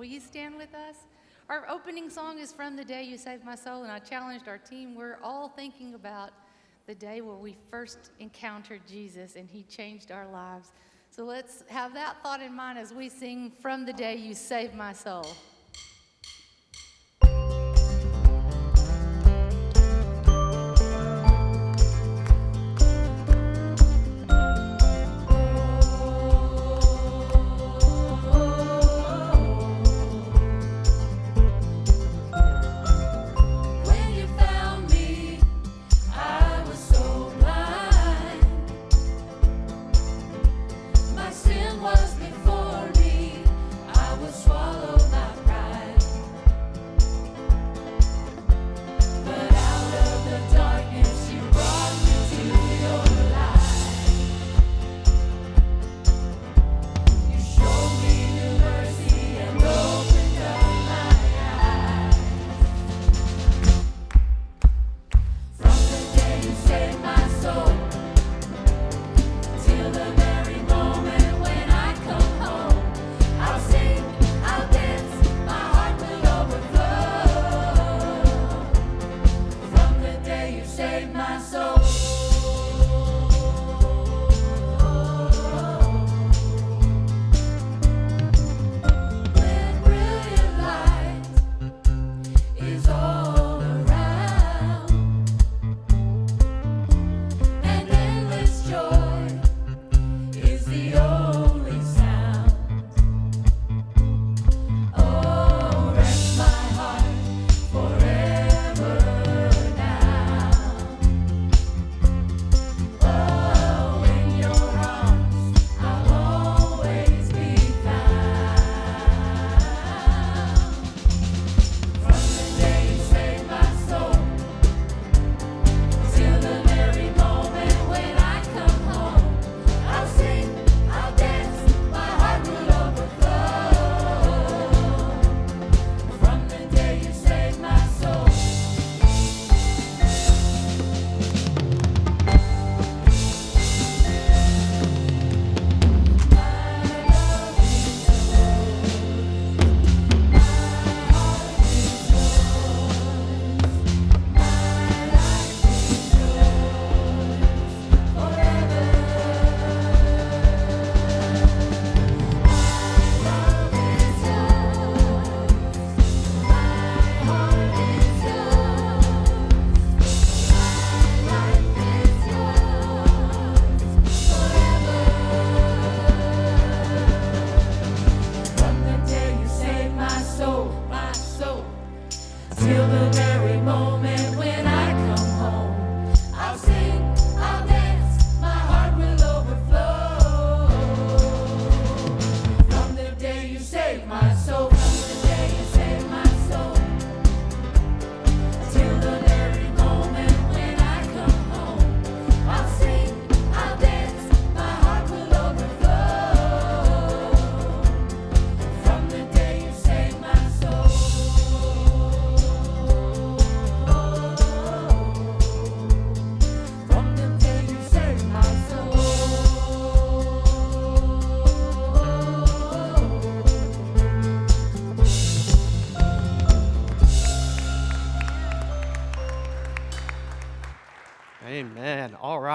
Will you stand with us? Our opening song is From the Day You Saved My Soul, and I challenged our team. We're all thinking about the day where we first encountered Jesus and he changed our lives. So let's have that thought in mind as we sing From the Day You Saved My Soul.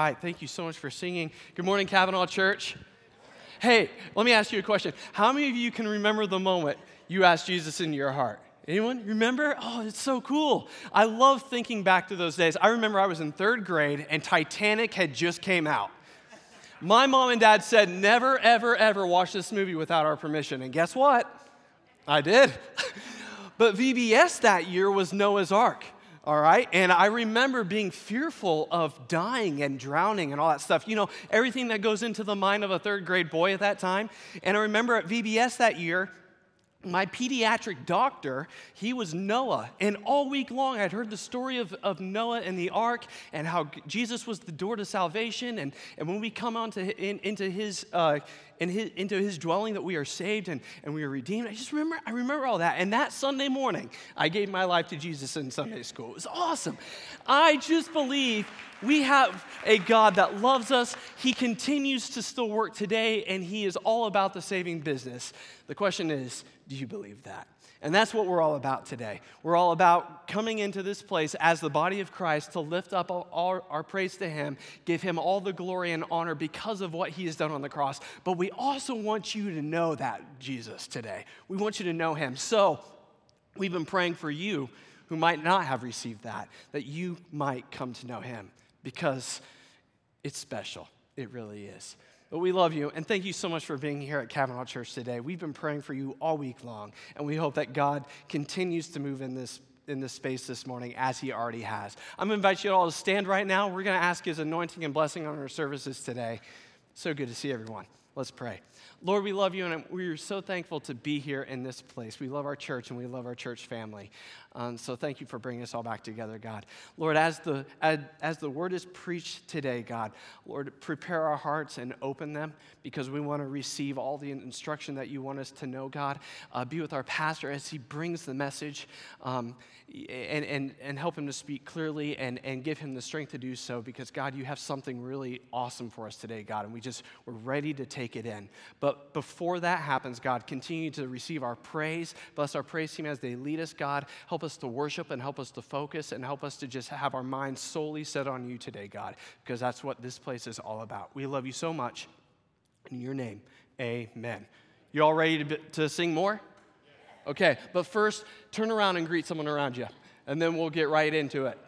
Right. Thank you so much for singing. Good morning, Cavanaugh Church. Hey, let me ask you a question. How many of you can remember the moment you asked Jesus into your heart? Anyone remember? Oh, it's so cool. I love thinking back to those days. I remember I was in third grade and Titanic had just came out. My mom and dad said, never, ever, ever watch this movie without our permission. And guess what? I did. but VBS that year was Noah's Ark all right? And I remember being fearful of dying and drowning and all that stuff. You know, everything that goes into the mind of a third grade boy at that time. And I remember at VBS that year, my pediatric doctor, he was Noah. And all week long, I'd heard the story of, of Noah and the ark and how Jesus was the door to salvation. And, and when we come onto, in, into his, uh, in his, into his dwelling that we are saved and, and we are redeemed. I just remember, I remember all that. And that Sunday morning, I gave my life to Jesus in Sunday school. It was awesome. I just believe we have a God that loves us. He continues to still work today, and He is all about the saving business. The question is do you believe that? And that's what we're all about today. We're all about coming into this place as the body of Christ to lift up all our, praise to Him, give Him all the glory and honor because of what He has done on the cross. But we also want you to know that Jesus today. We want you to know Him. So we've been praying for you who might not have received that, that you might come to know Him because it's special. It really is. But we love you, and thank you so much for being here at Cavanaugh Church today. We've been praying for you all week long, and we hope that God continues to move in this in this space this morning as he already has. I'm going to invite you all to stand right now. We're going to ask his anointing and blessing on our services today. So good to see everyone. Let's pray. Lord, we love you, and we're so thankful to be here in this place. We love our church, and we love our church family. Um, so thank you for bringing us all back together, God. Lord, as the, as, as the word is preached today, God, Lord, prepare our hearts and open them because we want to receive all the instruction that you want us to know, God. Uh, be with our pastor as he brings the message um, and, and, and help him to speak clearly and, and give him the strength to do so because, God, you have something really awesome for us today, God, and we just, we're ready to take it in. But before that happens, God, continue to receive our praise. Bless our praise team as they lead us, God. Help us to worship and help us to focus and help us to just have our minds solely set on you today, God, because that's what this place is all about. We love you so much. In your name, amen. You all ready to, to sing more? Okay, but first, turn around and greet someone around you, and then we'll get right into it.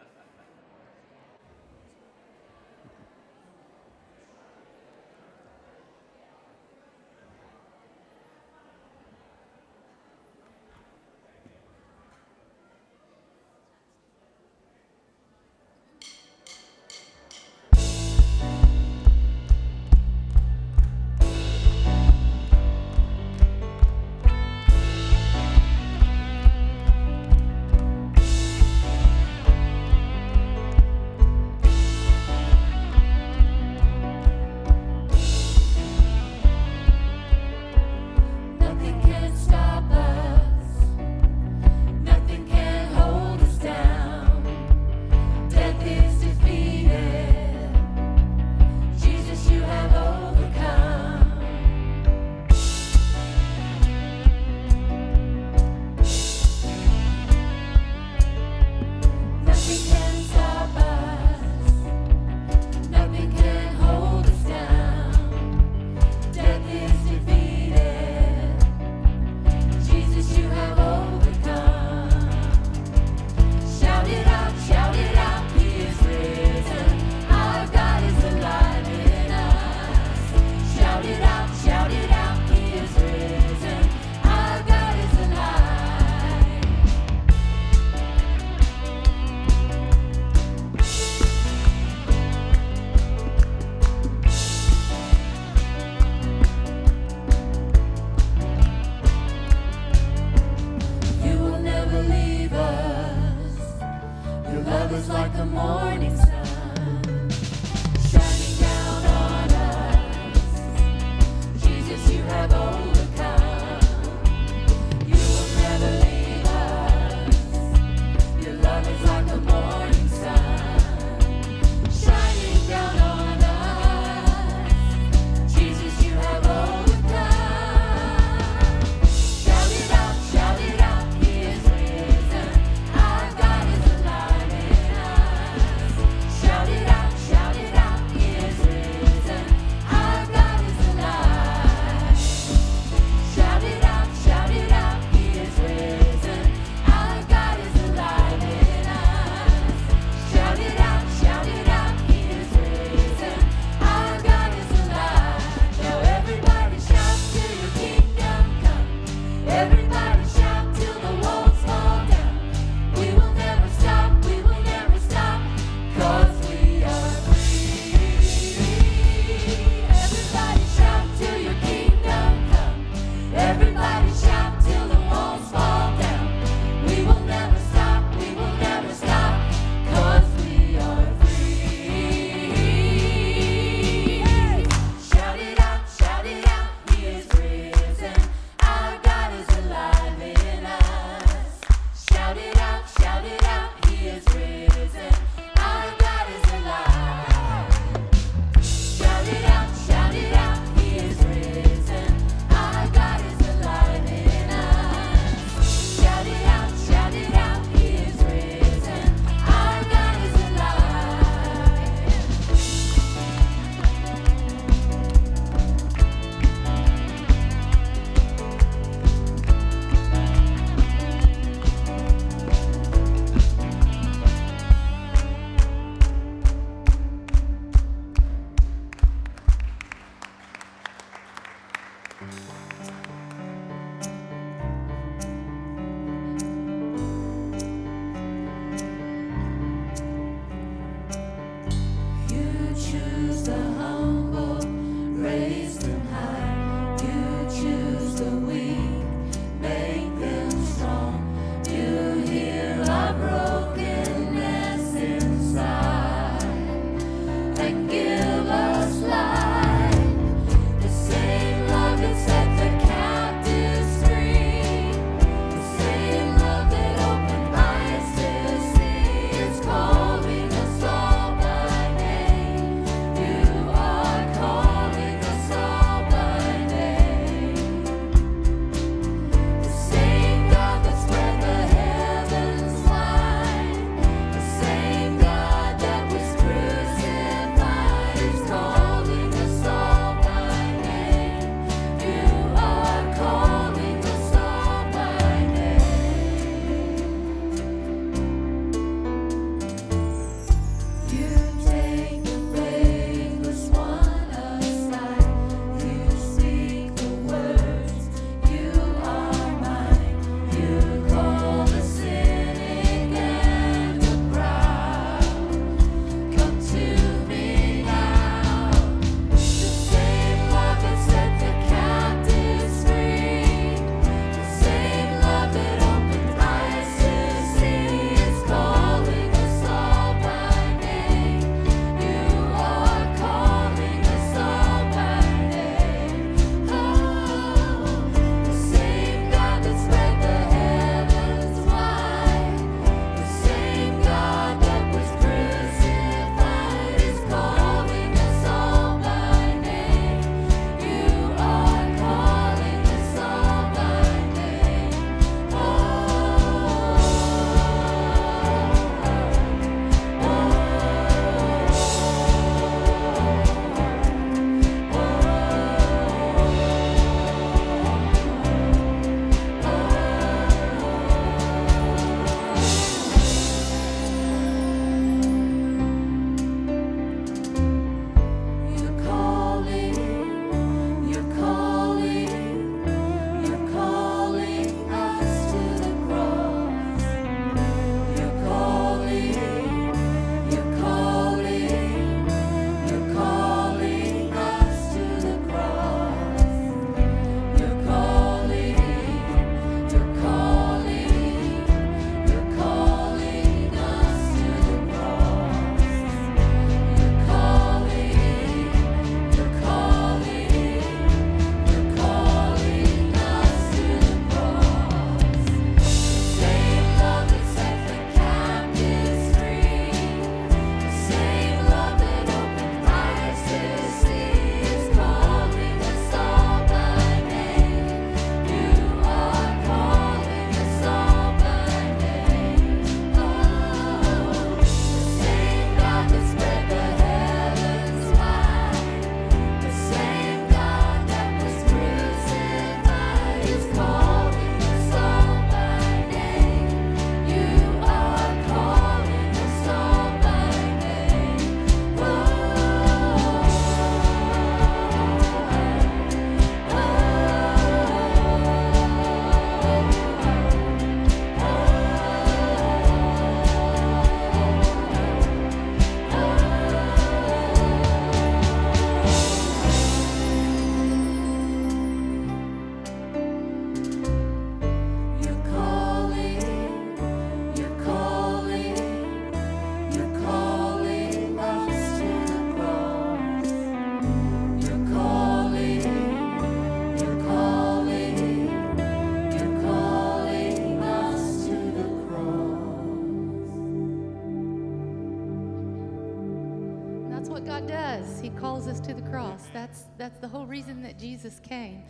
Us to the cross. That's, that's the whole reason that Jesus came.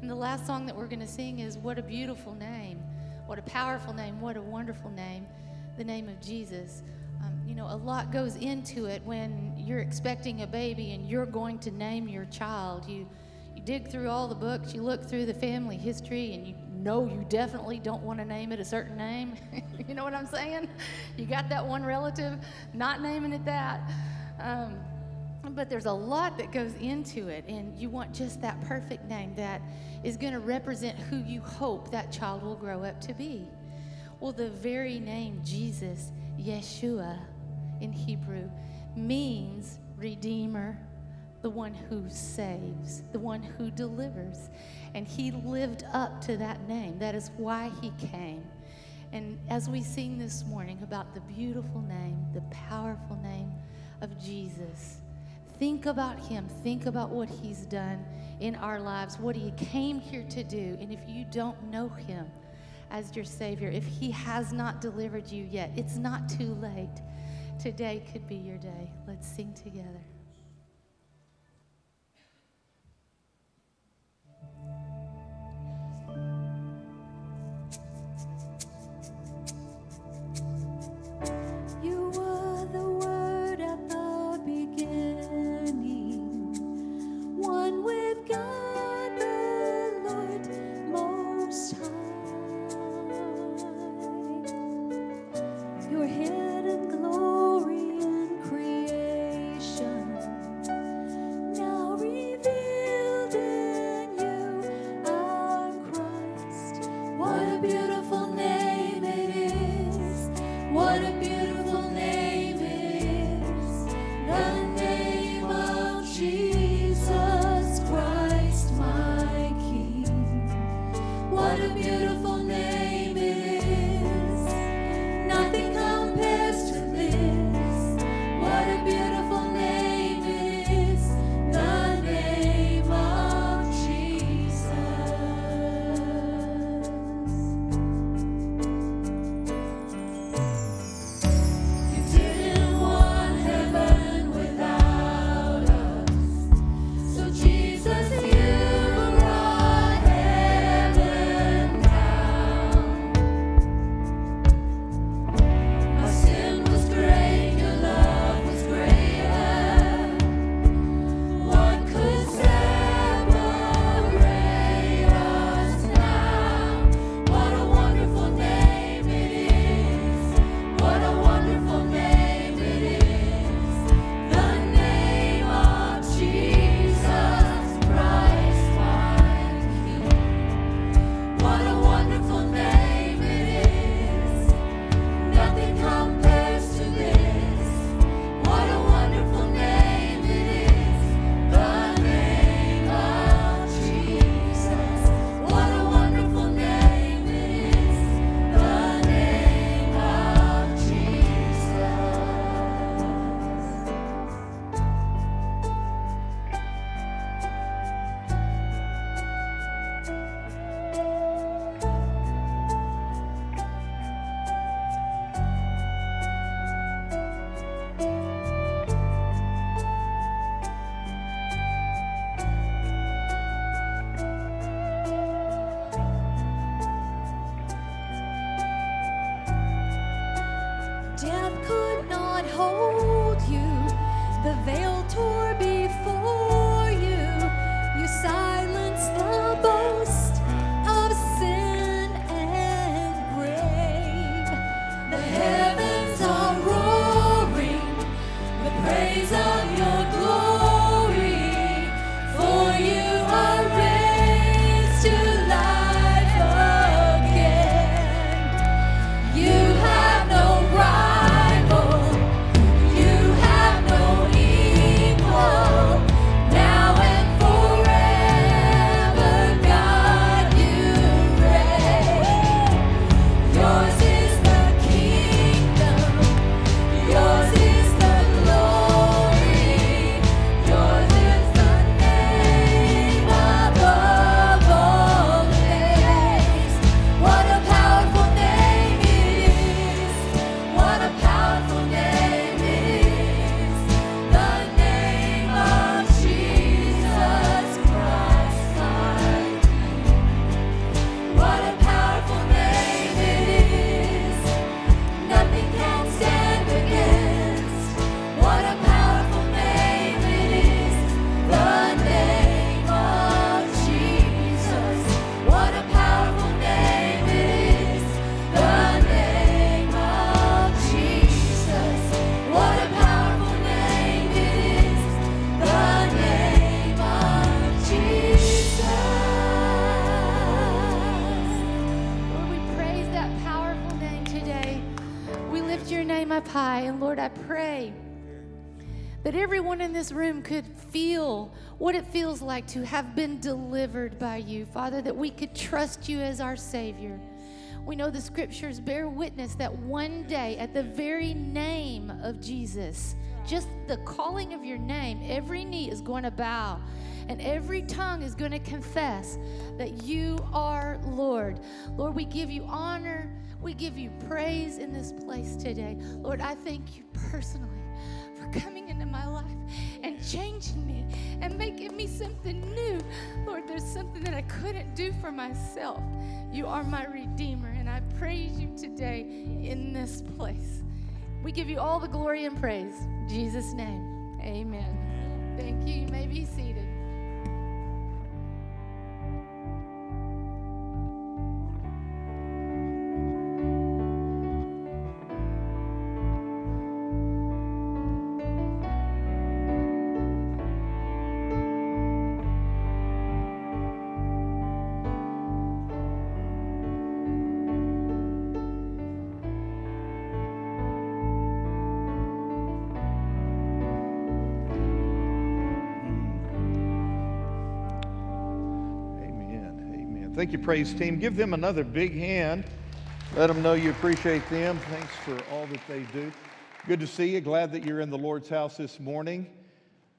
And the last song that we're going to sing is What a Beautiful Name. What a powerful name. What a wonderful name. The name of Jesus. Um, you know, a lot goes into it when you're expecting a baby and you're going to name your child. You, you dig through all the books, you look through the family history, and you know you definitely don't want to name it a certain name. you know what I'm saying? You got that one relative not naming it that. Um, but there's a lot that goes into it, and you want just that perfect name that is going to represent who you hope that child will grow up to be. Well, the very name Jesus, Yeshua in Hebrew, means Redeemer, the one who saves, the one who delivers. And he lived up to that name. That is why he came. And as we sing this morning about the beautiful name, the powerful name of Jesus, Think about Him. Think about what He's done in our lives, what He came here to do. And if you don't know Him as your Savior, if He has not delivered you yet, it's not too late. Today could be your day. Let's sing together. You were the one. This room could feel what it feels like to have been delivered by you, Father, that we could trust you as our Savior. We know the scriptures bear witness that one day, at the very name of Jesus, just the calling of your name, every knee is going to bow and every tongue is going to confess that you are Lord. Lord, we give you honor, we give you praise in this place today. Lord, I thank you personally coming into my life and changing me and making me something new. Lord, there's something that I couldn't do for myself. You are my Redeemer, and I praise you today in this place. We give you all the glory and praise. In Jesus' name, amen. Thank you. You may be seated. You, praise team. Give them another big hand. Let them know you appreciate them. Thanks for all that they do. Good to see you. Glad that you're in the Lord's house this morning.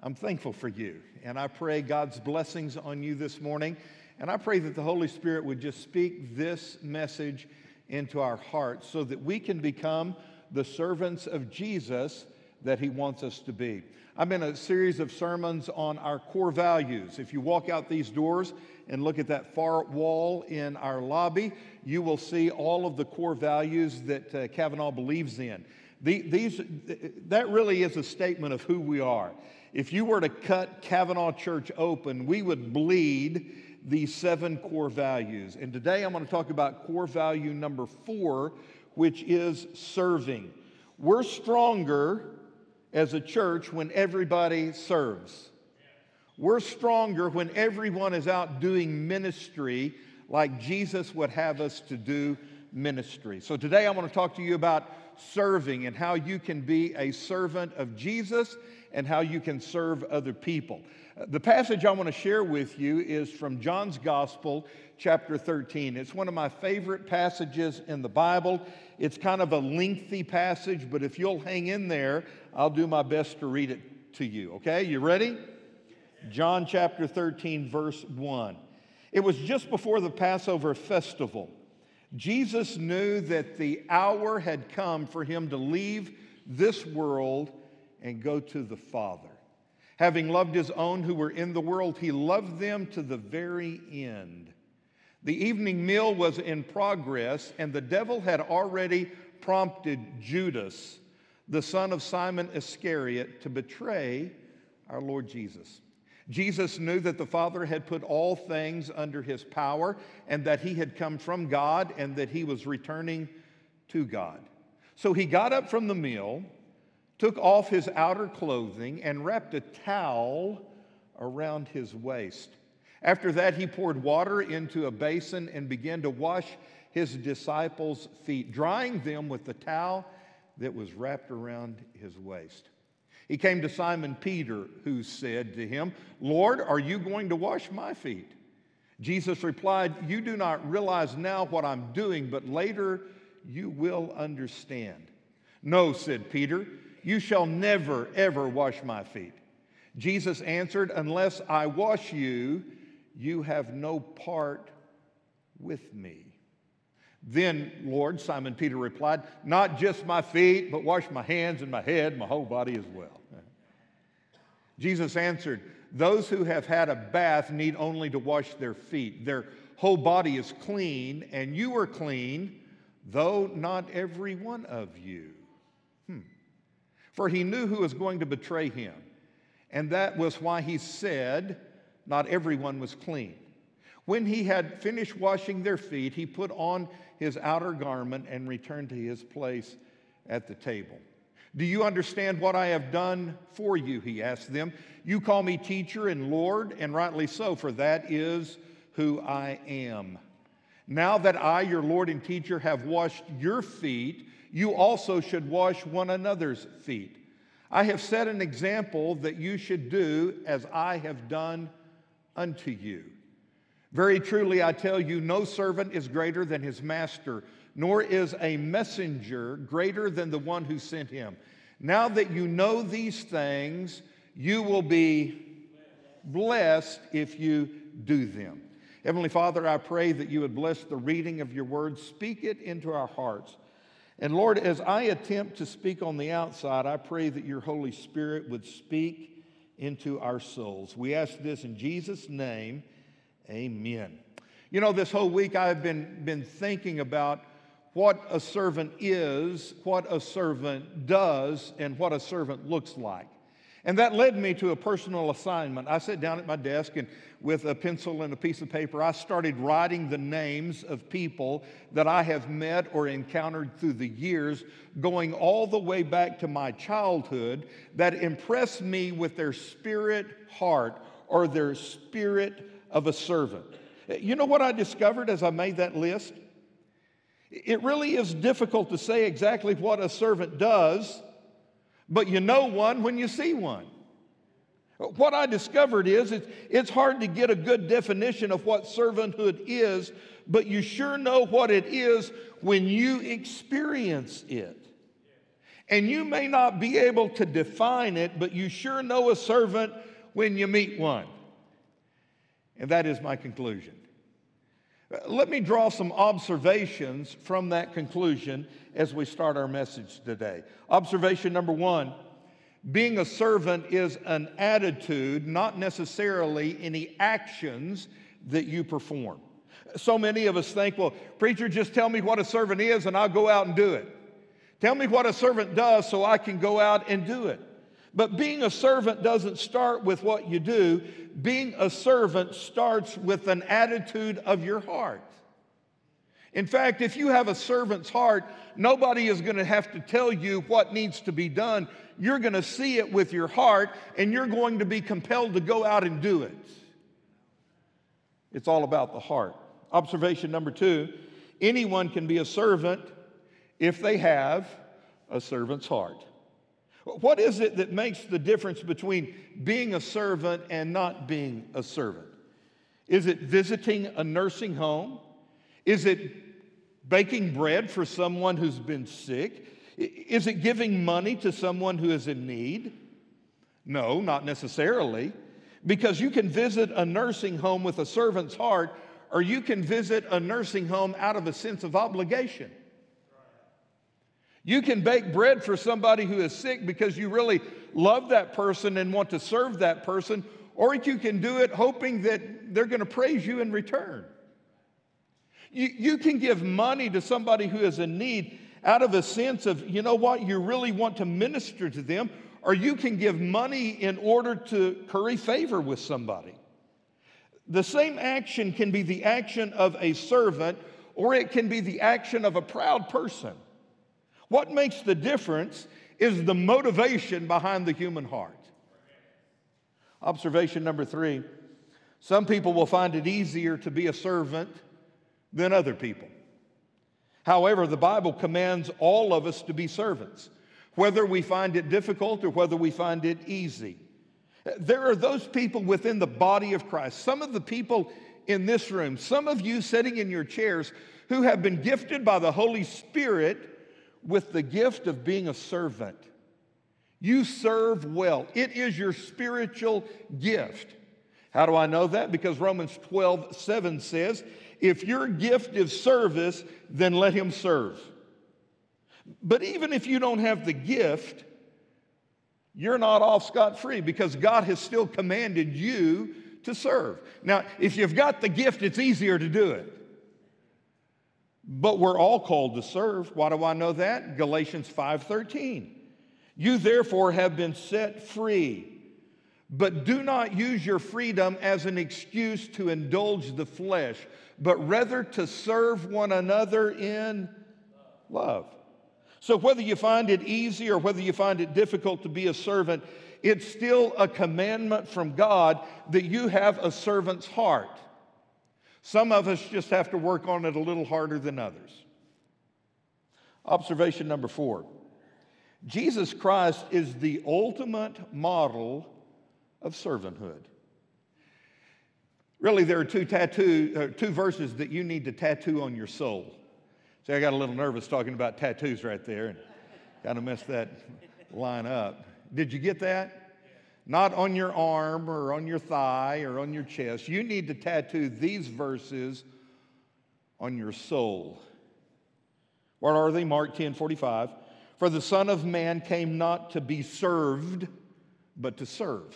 I'm thankful for you. And I pray God's blessings on you this morning. And I pray that the Holy Spirit would just speak this message into our hearts so that we can become the servants of Jesus that He wants us to be. I'm in a series of sermons on our core values. If you walk out these doors and look at that far wall in our lobby, you will see all of the core values that uh, Cavanaugh believes in. The, these, that really is a statement of who we are. If you were to cut Cavanaugh Church open, we would bleed these seven core values. And today I'm going to talk about core value number four, which is serving. We're stronger as a church when everybody serves. We're stronger when everyone is out doing ministry like Jesus would have us to do ministry. So today I want to talk to you about serving and how you can be a servant of Jesus and how you can serve other people. The passage I want to share with you is from John's Gospel, chapter 13. It's one of my favorite passages in the Bible. It's kind of a lengthy passage, but if you'll hang in there, I'll do my best to read it to you. Okay, you ready? John chapter 13, verse 1. It was just before the Passover festival. Jesus knew that the hour had come for him to leave this world and go to the Father. Having loved his own who were in the world, he loved them to the very end. The evening meal was in progress, and the devil had already prompted Judas, the son of Simon Iscariot, to betray our Lord Jesus. Jesus knew that the Father had put all things under his power and that he had come from God and that he was returning to God. So he got up from the meal, took off his outer clothing, and wrapped a towel around his waist. After that, he poured water into a basin and began to wash his disciples' feet, drying them with the towel that was wrapped around his waist. He came to Simon Peter, who said to him, Lord, are you going to wash my feet? Jesus replied, You do not realize now what I'm doing, but later you will understand. No, said Peter, you shall never, ever wash my feet. Jesus answered, Unless I wash you, you have no part with me. Then, Lord, Simon Peter replied, Not just my feet, but wash my hands and my head, my whole body as well. Jesus answered, Those who have had a bath need only to wash their feet. Their whole body is clean, and you are clean, though not every one of you. Hmm. For he knew who was going to betray him, and that was why he said, not everyone was clean. When he had finished washing their feet, he put on his outer garment and returned to his place at the table. Do you understand what I have done for you? He asked them. You call me teacher and Lord, and rightly so, for that is who I am. Now that I, your Lord and teacher, have washed your feet, you also should wash one another's feet. I have set an example that you should do as I have done unto you. Very truly, I tell you, no servant is greater than his master, nor is a messenger greater than the one who sent him. Now that you know these things, you will be blessed if you do them. Heavenly Father, I pray that you would bless the reading of your word, speak it into our hearts. And Lord, as I attempt to speak on the outside, I pray that your Holy Spirit would speak into our souls. We ask this in Jesus' name. Amen. You know, this whole week I've been, been thinking about what a servant is, what a servant does, and what a servant looks like. And that led me to a personal assignment. I sat down at my desk and with a pencil and a piece of paper, I started writing the names of people that I have met or encountered through the years, going all the way back to my childhood, that impressed me with their spirit heart or their spirit of a servant. You know what I discovered as I made that list? It really is difficult to say exactly what a servant does, but you know one when you see one. What I discovered is it's, it's hard to get a good definition of what servanthood is, but you sure know what it is when you experience it. And you may not be able to define it, but you sure know a servant when you meet one. And that is my conclusion. Let me draw some observations from that conclusion as we start our message today. Observation number one being a servant is an attitude, not necessarily any actions that you perform. So many of us think, well, preacher, just tell me what a servant is and I'll go out and do it. Tell me what a servant does so I can go out and do it. But being a servant doesn't start with what you do. Being a servant starts with an attitude of your heart. In fact, if you have a servant's heart, nobody is going to have to tell you what needs to be done. You're going to see it with your heart, and you're going to be compelled to go out and do it. It's all about the heart. Observation number two anyone can be a servant if they have a servant's heart. What is it that makes the difference between being a servant and not being a servant? Is it visiting a nursing home? Is it baking bread for someone who's been sick? Is it giving money to someone who is in need? No, not necessarily. Because you can visit a nursing home with a servant's heart, or you can visit a nursing home out of a sense of obligation. You can bake bread for somebody who is sick because you really love that person and want to serve that person, or you can do it hoping that they're going to praise you in return. You, you can give money to somebody who is in need out of a sense of, you know what, you really want to minister to them, or you can give money in order to curry favor with somebody. The same action can be the action of a servant, or it can be the action of a proud person. What makes the difference is the motivation behind the human heart. Observation number three some people will find it easier to be a servant than other people. However, the Bible commands all of us to be servants, whether we find it difficult or whether we find it easy. There are those people within the body of Christ, some of the people in this room, some of you sitting in your chairs who have been gifted by the Holy Spirit with the gift of being a servant. You serve well, it is your spiritual gift. How do I know that? Because Romans 12, 7 says, if your gift is service, then let him serve. But even if you don't have the gift, you're not off scot free because God has still commanded you to serve. Now, if you've got the gift, it's easier to do it. But we're all called to serve. Why do I know that? Galatians 5:13. You therefore have been set free, but do not use your freedom as an excuse to indulge the flesh, but rather to serve one another in love. So whether you find it easy or whether you find it difficult to be a servant, it's still a commandment from God that you have a servant's heart. Some of us just have to work on it a little harder than others. Observation number four Jesus Christ is the ultimate model of servanthood. Really, there are two, tattoo, uh, two verses that you need to tattoo on your soul. See, I got a little nervous talking about tattoos right there and kind of messed that line up. Did you get that? Not on your arm or on your thigh or on your chest. You need to tattoo these verses on your soul. What are they? Mark 10 45. For the Son of Man came not to be served, but to serve.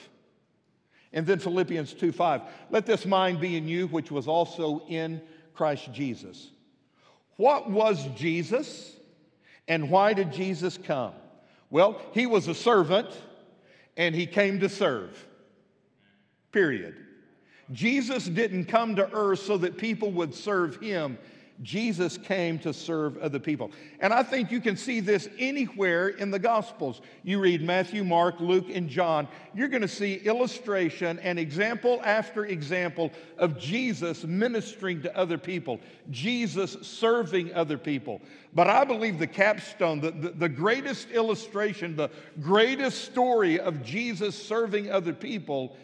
And then Philippians 2 5. Let this mind be in you, which was also in Christ Jesus. What was Jesus and why did Jesus come? Well, he was a servant and he came to serve. Period. Jesus didn't come to earth so that people would serve him. Jesus came to serve other people. And I think you can see this anywhere in the Gospels. You read Matthew, Mark, Luke, and John, you're going to see illustration and example after example of Jesus ministering to other people, Jesus serving other people. But I believe the capstone, the, the, the greatest illustration, the greatest story of Jesus serving other people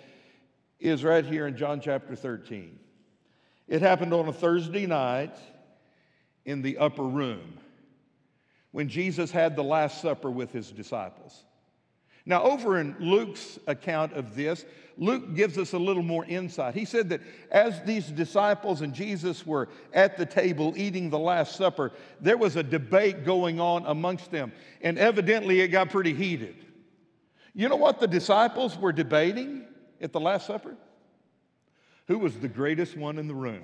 is right here in John chapter 13. It happened on a Thursday night in the upper room when Jesus had the Last Supper with his disciples. Now, over in Luke's account of this, Luke gives us a little more insight. He said that as these disciples and Jesus were at the table eating the Last Supper, there was a debate going on amongst them, and evidently it got pretty heated. You know what the disciples were debating at the Last Supper? Who was the greatest one in the room?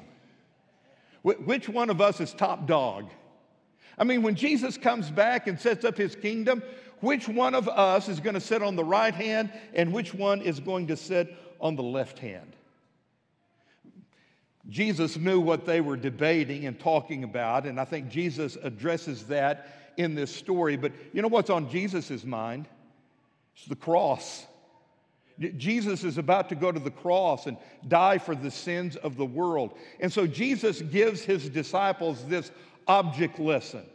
Which one of us is top dog? I mean, when Jesus comes back and sets up his kingdom, which one of us is going to sit on the right hand and which one is going to sit on the left hand? Jesus knew what they were debating and talking about, and I think Jesus addresses that in this story. But you know what's on Jesus' mind? It's the cross. Jesus is about to go to the cross and die for the sins of the world. And so Jesus gives his disciples this object lesson.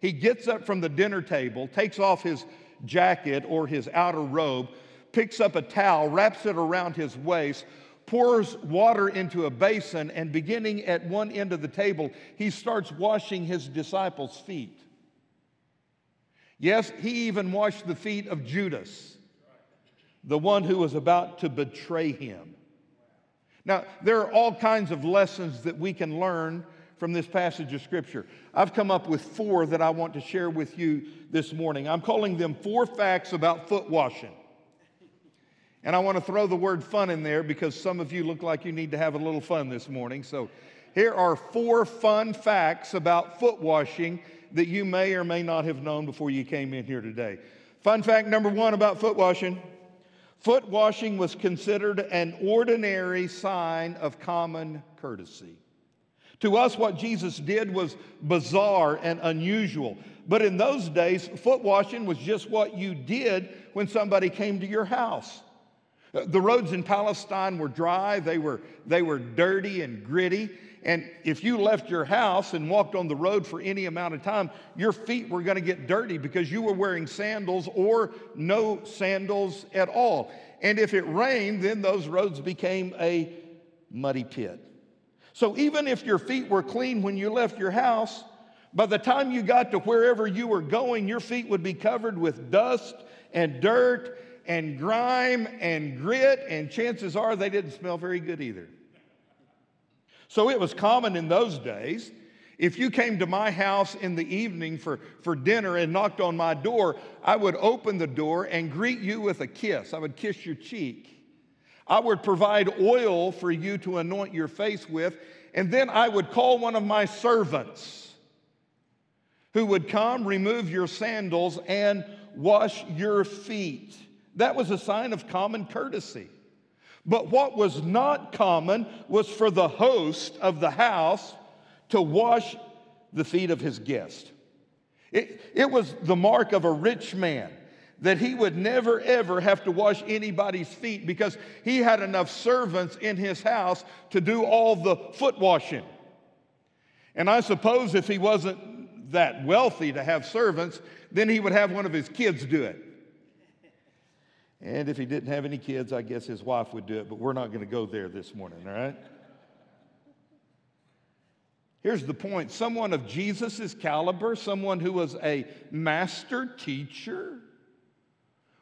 He gets up from the dinner table, takes off his jacket or his outer robe, picks up a towel, wraps it around his waist, pours water into a basin, and beginning at one end of the table, he starts washing his disciples' feet. Yes, he even washed the feet of Judas the one who was about to betray him. Now, there are all kinds of lessons that we can learn from this passage of Scripture. I've come up with four that I want to share with you this morning. I'm calling them four facts about foot washing. And I want to throw the word fun in there because some of you look like you need to have a little fun this morning. So here are four fun facts about foot washing that you may or may not have known before you came in here today. Fun fact number one about foot washing Foot washing was considered an ordinary sign of common courtesy. To us, what Jesus did was bizarre and unusual. But in those days, foot washing was just what you did when somebody came to your house. The roads in Palestine were dry, they were, they were dirty and gritty. And if you left your house and walked on the road for any amount of time, your feet were going to get dirty because you were wearing sandals or no sandals at all. And if it rained, then those roads became a muddy pit. So even if your feet were clean when you left your house, by the time you got to wherever you were going, your feet would be covered with dust and dirt and grime and grit, and chances are they didn't smell very good either. So it was common in those days. If you came to my house in the evening for, for dinner and knocked on my door, I would open the door and greet you with a kiss. I would kiss your cheek. I would provide oil for you to anoint your face with, and then I would call one of my servants who would come, remove your sandals, and wash your feet. That was a sign of common courtesy. But what was not common was for the host of the house to wash the feet of his guest. It, it was the mark of a rich man that he would never ever have to wash anybody's feet because he had enough servants in his house to do all the foot washing. And I suppose if he wasn't that wealthy to have servants, then he would have one of his kids do it. And if he didn't have any kids, I guess his wife would do it, but we're not going to go there this morning, all right? Here's the point someone of Jesus' caliber, someone who was a master teacher,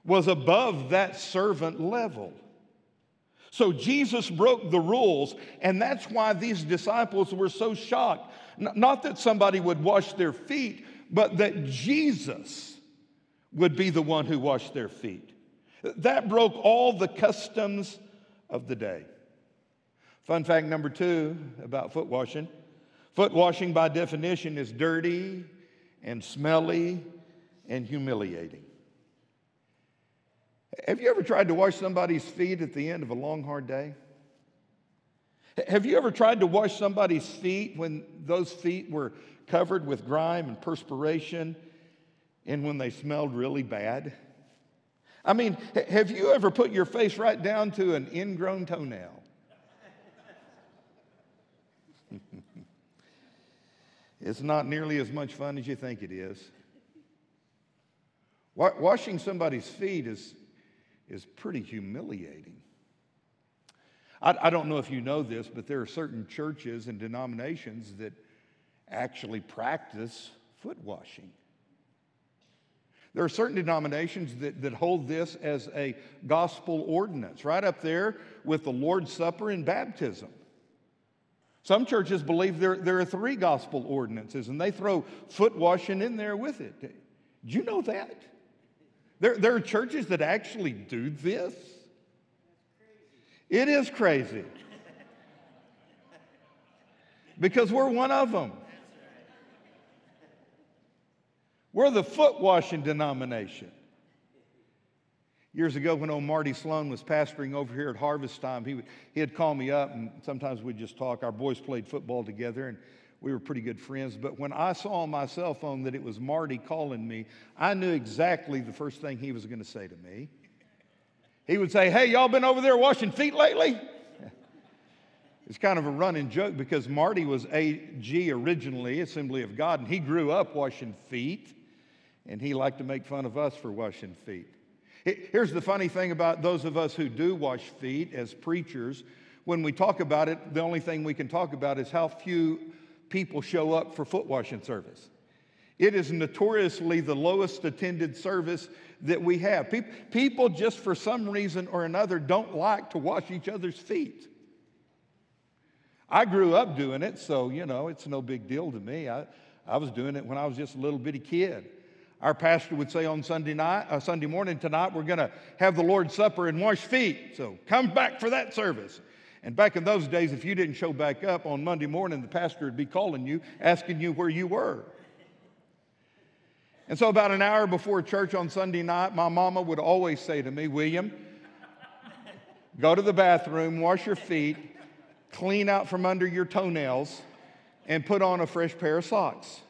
was above that servant level. So Jesus broke the rules, and that's why these disciples were so shocked. Not that somebody would wash their feet, but that Jesus would be the one who washed their feet. That broke all the customs of the day. Fun fact number two about foot washing foot washing, by definition, is dirty and smelly and humiliating. Have you ever tried to wash somebody's feet at the end of a long, hard day? Have you ever tried to wash somebody's feet when those feet were covered with grime and perspiration and when they smelled really bad? I mean, have you ever put your face right down to an ingrown toenail? it's not nearly as much fun as you think it is. Washing somebody's feet is, is pretty humiliating. I, I don't know if you know this, but there are certain churches and denominations that actually practice foot washing. There are certain denominations that, that hold this as a gospel ordinance, right up there with the Lord's Supper and baptism. Some churches believe there, there are three gospel ordinances, and they throw foot washing in there with it. Did you know that? There, there are churches that actually do this. It is crazy. because we're one of them. We're the foot washing denomination. Years ago, when old Marty Sloan was pastoring over here at harvest time, he, would, he had called me up, and sometimes we'd just talk. Our boys played football together, and we were pretty good friends. But when I saw on my cell phone that it was Marty calling me, I knew exactly the first thing he was going to say to me. He would say, Hey, y'all been over there washing feet lately? It's kind of a running joke because Marty was AG originally, Assembly of God, and he grew up washing feet and he liked to make fun of us for washing feet. Here's the funny thing about those of us who do wash feet as preachers. When we talk about it, the only thing we can talk about is how few people show up for foot washing service. It is notoriously the lowest attended service that we have. People, just for some reason or another, don't like to wash each other's feet. I grew up doing it, so, you know, it's no big deal to me. I, I was doing it when I was just a little bitty kid. Our pastor would say on Sunday night, uh, Sunday morning tonight, we're going to have the Lord's Supper and wash feet. So come back for that service. And back in those days, if you didn't show back up on Monday morning, the pastor would be calling you, asking you where you were. And so, about an hour before church on Sunday night, my mama would always say to me, William, go to the bathroom, wash your feet, clean out from under your toenails, and put on a fresh pair of socks.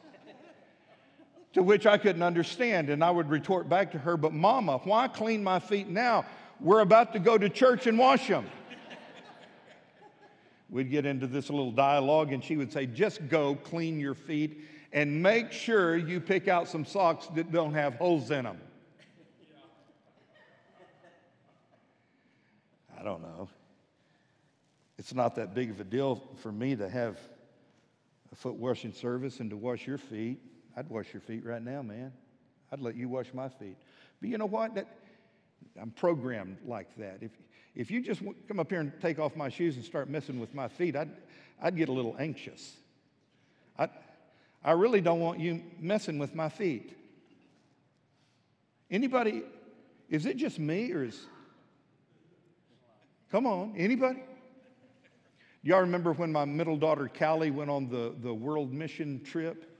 To which I couldn't understand. And I would retort back to her, But mama, why clean my feet now? We're about to go to church and wash them. We'd get into this little dialogue, and she would say, Just go clean your feet and make sure you pick out some socks that don't have holes in them. I don't know. It's not that big of a deal for me to have a foot washing service and to wash your feet. I'd wash your feet right now, man. I'd let you wash my feet. But you know what? That, I'm programmed like that. If, if you just come up here and take off my shoes and start messing with my feet, I'd, I'd get a little anxious. I, I really don't want you messing with my feet. Anybody, is it just me or is, come on, anybody? Y'all remember when my middle daughter Callie went on the, the world mission trip?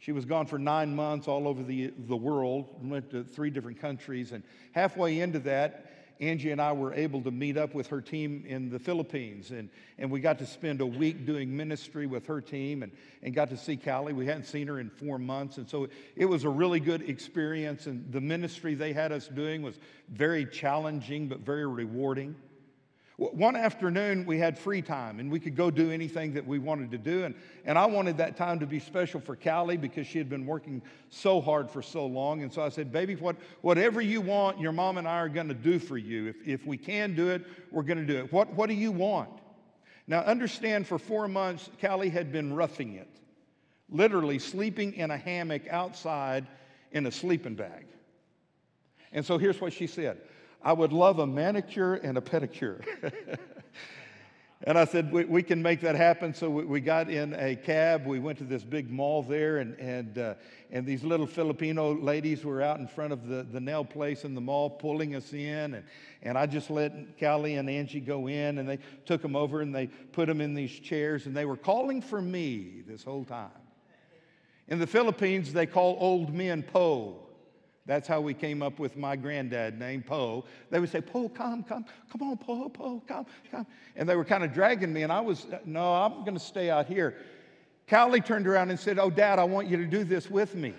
She was gone for nine months all over the, the world, went to three different countries. And halfway into that, Angie and I were able to meet up with her team in the Philippines. And, and we got to spend a week doing ministry with her team and, and got to see Callie. We hadn't seen her in four months. And so it was a really good experience. And the ministry they had us doing was very challenging, but very rewarding. One afternoon, we had free time and we could go do anything that we wanted to do. And, and I wanted that time to be special for Callie because she had been working so hard for so long. And so I said, Baby, what, whatever you want, your mom and I are going to do for you. If, if we can do it, we're going to do it. What, what do you want? Now, understand for four months, Callie had been roughing it, literally sleeping in a hammock outside in a sleeping bag. And so here's what she said I would love a manicure and a pedicure. and I said, we, we, can make that happen. So we, we, got in a cab. We went to this big mall there, and, and, uh, and these little Filipino ladies were out in front of the, the nail place in the mall pulling us in. And, and I just let Callie and Angie go in, and they took them over and they put them in these chairs, and they were calling for me this whole time. In the Philippines, they call old men po. That's how we came up with my granddad named Poe. They would say, Poe, come, come, come on, Poe, Poe, come, come. And they were kind of dragging me, and I was, no, I'm going to stay out here. Callie turned around and said, Oh, Dad, I want you to do this with me.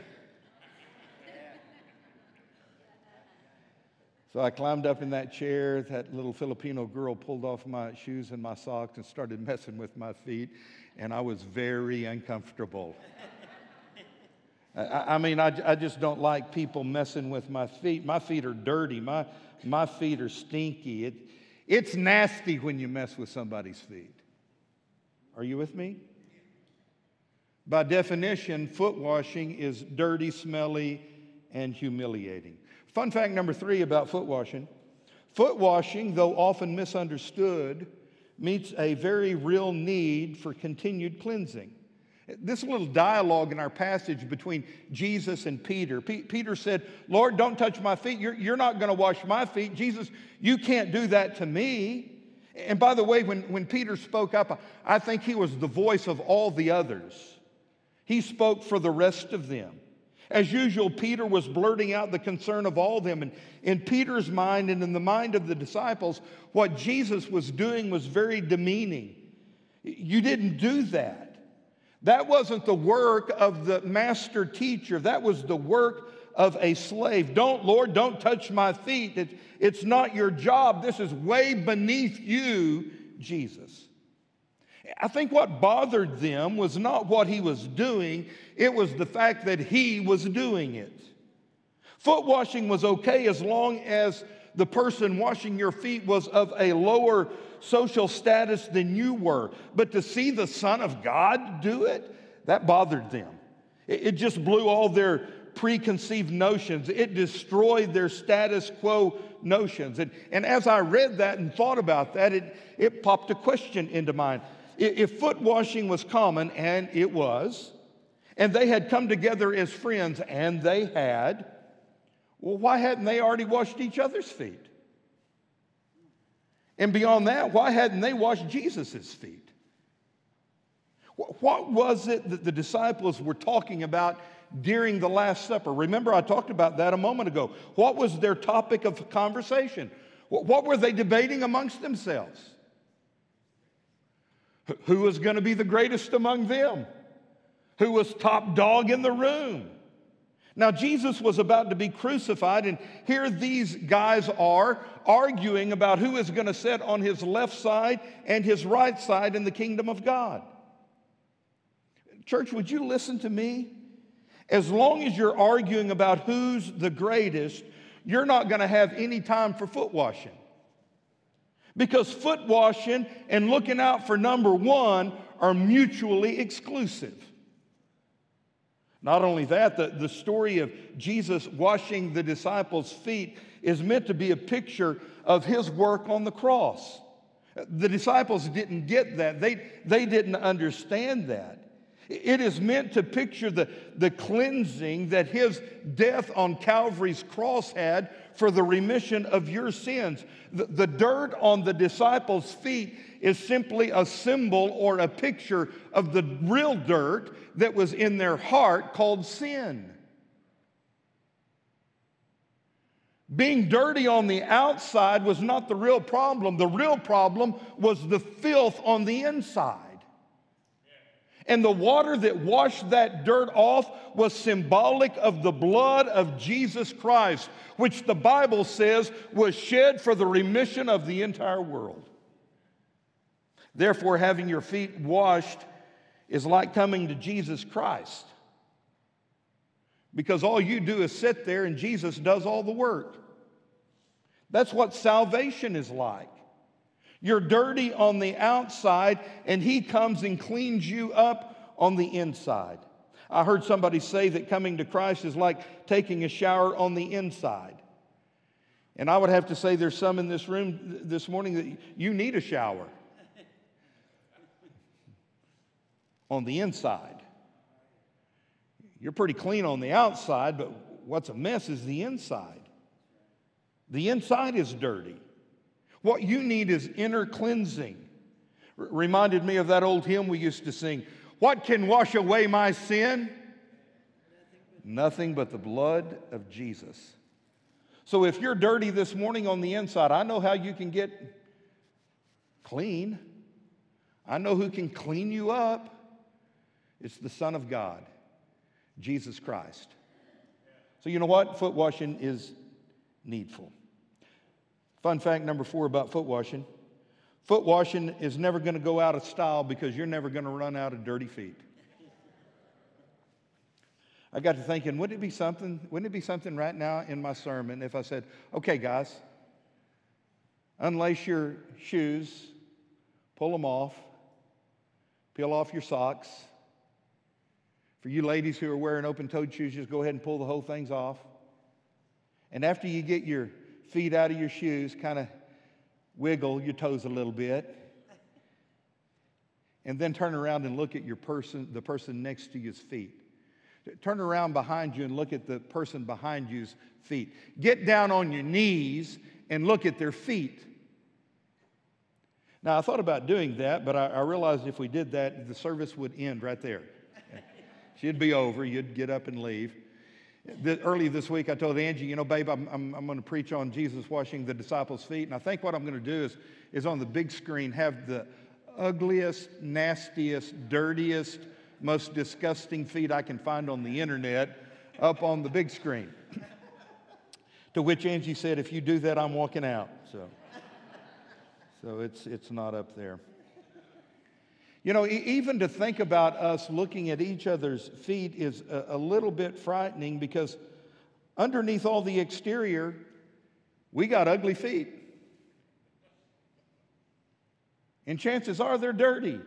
So I climbed up in that chair. That little Filipino girl pulled off my shoes and my socks and started messing with my feet, and I was very uncomfortable. I, I mean, I, I just don't like people messing with my feet. My feet are dirty, my, my feet are stinky. It, it's nasty when you mess with somebody's feet. Are you with me? By definition, foot washing is dirty, smelly, and humiliating. Fun fact number three about foot washing foot washing, though often misunderstood, meets a very real need for continued cleansing. This little dialogue in our passage between Jesus and Peter. P- Peter said, Lord, don't touch my feet. You're, you're not going to wash my feet. Jesus, you can't do that to me. And by the way, when, when Peter spoke up, I think he was the voice of all the others. He spoke for the rest of them. As usual, Peter was blurting out the concern of all of them. And in Peter's mind and in the mind of the disciples, what Jesus was doing was very demeaning. You didn't do that. That wasn't the work of the master teacher, that was the work of a slave. Don't, Lord, don't touch my feet. It, it's not your job. This is way beneath you, Jesus. I think what bothered them was not what he was doing, it was the fact that he was doing it. Foot washing was okay as long as the person washing your feet was of a lower social status than you were. But to see the Son of God do it, that bothered them. It, it just blew all their preconceived notions, it destroyed their status quo notions. And, and as I read that and thought about that, it, it popped a question into mind. If foot washing was common, and it was, and they had come together as friends, and they had, well, why hadn't they already washed each other's feet? And beyond that, why hadn't they washed Jesus' feet? What was it that the disciples were talking about during the Last Supper? Remember, I talked about that a moment ago. What was their topic of conversation? What were they debating amongst themselves? Who was going to be the greatest among them? Who was top dog in the room? Now, Jesus was about to be crucified, and here these guys are arguing about who is going to sit on his left side and his right side in the kingdom of God. Church, would you listen to me? As long as you're arguing about who's the greatest, you're not going to have any time for foot washing. Because foot washing and looking out for number one are mutually exclusive. Not only that, the, the story of Jesus washing the disciples' feet is meant to be a picture of his work on the cross. The disciples didn't get that, they, they didn't understand that. It is meant to picture the, the cleansing that his death on Calvary's cross had for the remission of your sins. The, the dirt on the disciples' feet is simply a symbol or a picture of the real dirt that was in their heart called sin. Being dirty on the outside was not the real problem. The real problem was the filth on the inside. And the water that washed that dirt off was symbolic of the blood of Jesus Christ, which the Bible says was shed for the remission of the entire world. Therefore, having your feet washed is like coming to Jesus Christ. Because all you do is sit there and Jesus does all the work. That's what salvation is like. You're dirty on the outside, and He comes and cleans you up on the inside. I heard somebody say that coming to Christ is like taking a shower on the inside. And I would have to say there's some in this room this morning that you need a shower on the inside. You're pretty clean on the outside, but what's a mess is the inside. The inside is dirty. What you need is inner cleansing. R- reminded me of that old hymn we used to sing What can wash away my sin? Nothing but the blood of Jesus. So if you're dirty this morning on the inside, I know how you can get clean. I know who can clean you up. It's the Son of God, Jesus Christ. So, you know what? Foot washing is needful. Fun fact number four about foot washing foot washing is never going to go out of style because you're never going to run out of dirty feet. I got to thinking, wouldn't it be something? Wouldn't it be something right now in my sermon if I said, "Okay, guys, unlace your shoes, pull them off, peel off your socks. For you ladies who are wearing open-toed shoes, just go ahead and pull the whole things off. And after you get your feet out of your shoes, kind of wiggle your toes a little bit." And then turn around and look at your person, the person next to you's feet. Turn around behind you and look at the person behind you's feet. Get down on your knees and look at their feet. Now, I thought about doing that, but I, I realized if we did that, the service would end right there. She'd be over, you'd get up and leave. Early this week, I told Angie, you know, babe, I'm, I'm, I'm going to preach on Jesus washing the disciples' feet. And I think what I'm going to do is, is on the big screen have the ugliest, nastiest, dirtiest, most disgusting feet I can find on the internet up on the big screen. to which Angie said, if you do that, I'm walking out. So, so it's, it's not up there. You know, even to think about us looking at each other's feet is a little bit frightening because underneath all the exterior, we got ugly feet. And chances are they're dirty.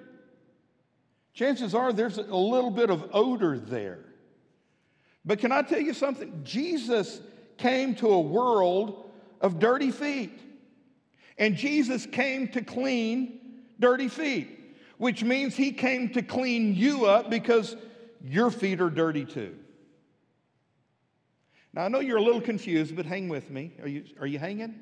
Chances are there's a little bit of odor there. But can I tell you something? Jesus came to a world of dirty feet. And Jesus came to clean dirty feet, which means he came to clean you up because your feet are dirty too. Now, I know you're a little confused, but hang with me. Are you, are you hanging?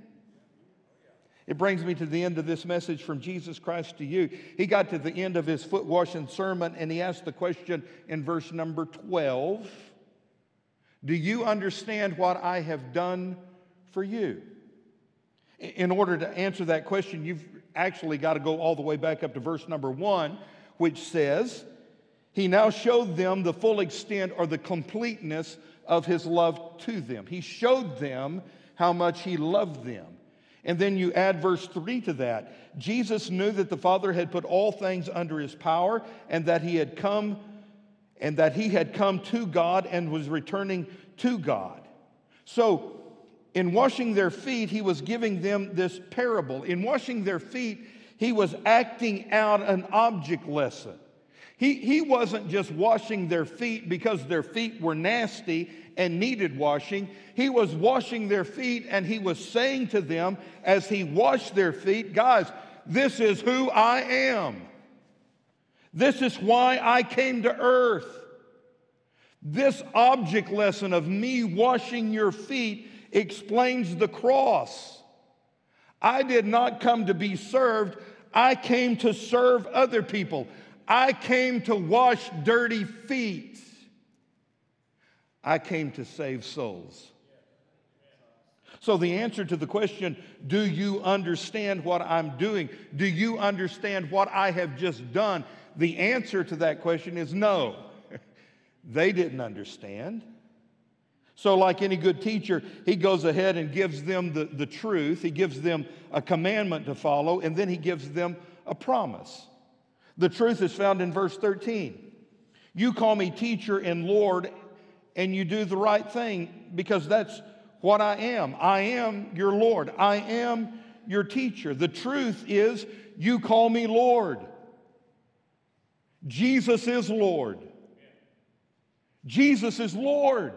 It brings me to the end of this message from Jesus Christ to you. He got to the end of his foot washing sermon and he asked the question in verse number 12 Do you understand what I have done for you? In order to answer that question, you've actually got to go all the way back up to verse number one, which says, He now showed them the full extent or the completeness of his love to them. He showed them how much he loved them. And then you add verse 3 to that. Jesus knew that the Father had put all things under his power and that he had come and that he had come to God and was returning to God. So, in washing their feet, he was giving them this parable. In washing their feet, he was acting out an object lesson. He, he wasn't just washing their feet because their feet were nasty and needed washing. He was washing their feet and he was saying to them as he washed their feet, guys, this is who I am. This is why I came to earth. This object lesson of me washing your feet explains the cross. I did not come to be served, I came to serve other people. I came to wash dirty feet. I came to save souls. So, the answer to the question, do you understand what I'm doing? Do you understand what I have just done? The answer to that question is no. they didn't understand. So, like any good teacher, he goes ahead and gives them the, the truth. He gives them a commandment to follow, and then he gives them a promise. The truth is found in verse 13. You call me teacher and Lord, and you do the right thing because that's what I am. I am your Lord. I am your teacher. The truth is, you call me Lord. Jesus is Lord. Jesus is Lord.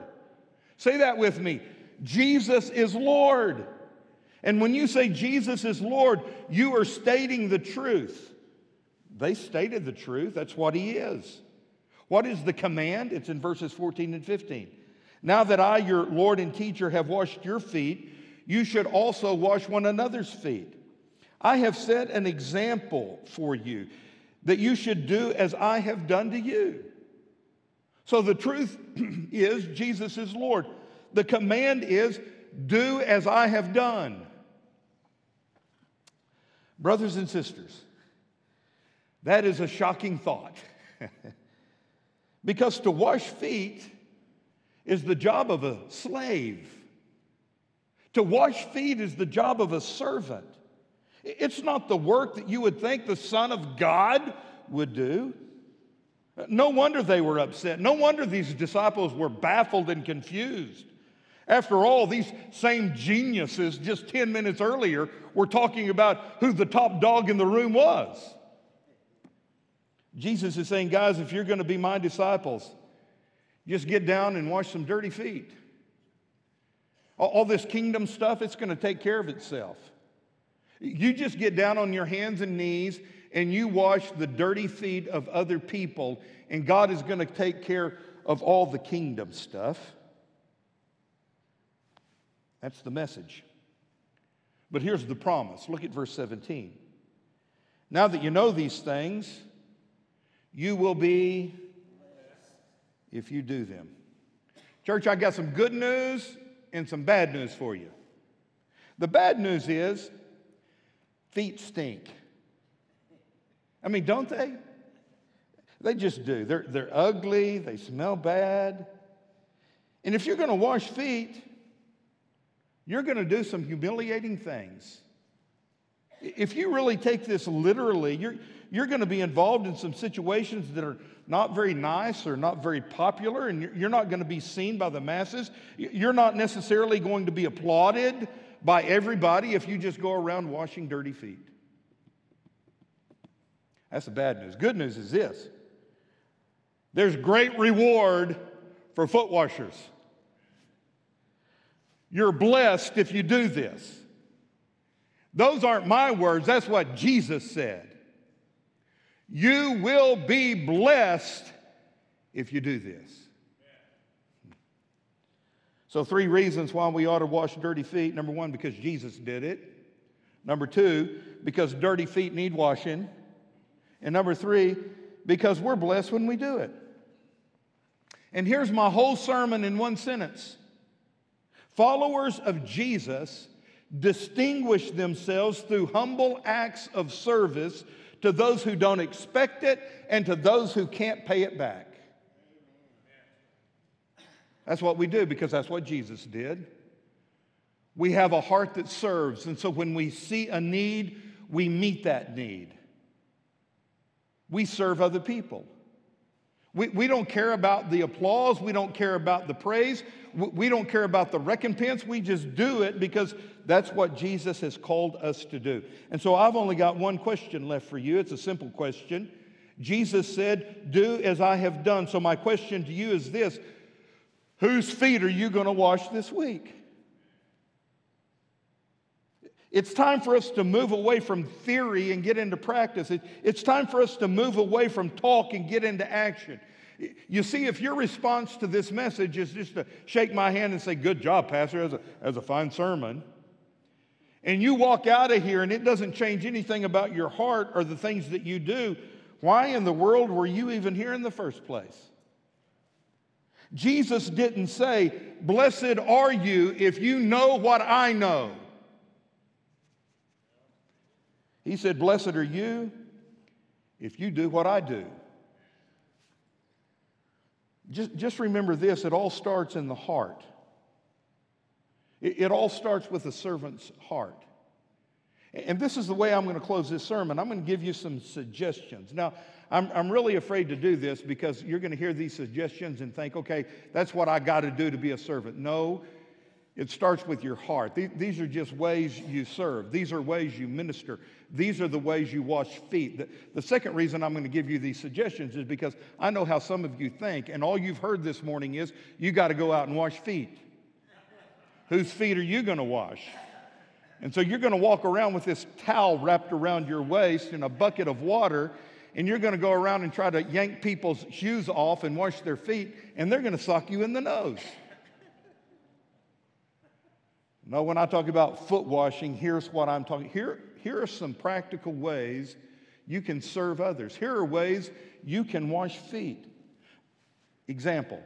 Say that with me. Jesus is Lord. And when you say Jesus is Lord, you are stating the truth. They stated the truth. That's what he is. What is the command? It's in verses 14 and 15. Now that I, your Lord and teacher, have washed your feet, you should also wash one another's feet. I have set an example for you that you should do as I have done to you. So the truth is, Jesus is Lord. The command is, do as I have done. Brothers and sisters, that is a shocking thought. because to wash feet is the job of a slave. To wash feet is the job of a servant. It's not the work that you would think the Son of God would do. No wonder they were upset. No wonder these disciples were baffled and confused. After all, these same geniuses just 10 minutes earlier were talking about who the top dog in the room was. Jesus is saying, guys, if you're going to be my disciples, just get down and wash some dirty feet. All this kingdom stuff, it's going to take care of itself. You just get down on your hands and knees and you wash the dirty feet of other people, and God is going to take care of all the kingdom stuff. That's the message. But here's the promise. Look at verse 17. Now that you know these things, you will be if you do them. Church, I got some good news and some bad news for you. The bad news is feet stink. I mean, don't they? They just do. They're, they're ugly, they smell bad. And if you're going to wash feet, you're going to do some humiliating things. If you really take this literally, you're, you're going to be involved in some situations that are not very nice or not very popular, and you're not going to be seen by the masses. You're not necessarily going to be applauded by everybody if you just go around washing dirty feet. That's the bad news. Good news is this there's great reward for foot washers. You're blessed if you do this. Those aren't my words, that's what Jesus said. You will be blessed if you do this. So, three reasons why we ought to wash dirty feet. Number one, because Jesus did it. Number two, because dirty feet need washing. And number three, because we're blessed when we do it. And here's my whole sermon in one sentence Followers of Jesus distinguish themselves through humble acts of service to those who don't expect it and to those who can't pay it back. That's what we do because that's what Jesus did. We have a heart that serves, and so when we see a need, we meet that need. We serve other people. We, we don't care about the applause. We don't care about the praise. We, we don't care about the recompense. We just do it because that's what Jesus has called us to do. And so I've only got one question left for you. It's a simple question. Jesus said, Do as I have done. So my question to you is this Whose feet are you going to wash this week? It's time for us to move away from theory and get into practice. It, it's time for us to move away from talk and get into action. You see, if your response to this message is just to shake my hand and say, Good job, Pastor, as a, as a fine sermon, and you walk out of here and it doesn't change anything about your heart or the things that you do, why in the world were you even here in the first place? Jesus didn't say, Blessed are you if you know what I know. He said, Blessed are you if you do what I do. Just, just remember this it all starts in the heart. It, it all starts with the servant's heart. And this is the way I'm going to close this sermon. I'm going to give you some suggestions. Now, I'm, I'm really afraid to do this because you're going to hear these suggestions and think, okay, that's what I got to do to be a servant. No, it starts with your heart. These are just ways you serve, these are ways you minister, these are the ways you wash feet. The, second reason I'm going to give you these suggestions is because I know how some of you think, and all you've heard this morning is you got to go out and wash feet. Whose feet are you going to wash? And so you're going to walk around with this towel wrapped around your waist and a bucket of water, and you're going to go around and try to yank people's shoes off and wash their feet, and they're going to sock you in the nose. No, when I talk about foot washing, here's what I'm talking. Here, here are some practical ways you can serve others. Here are ways you can wash feet. Example.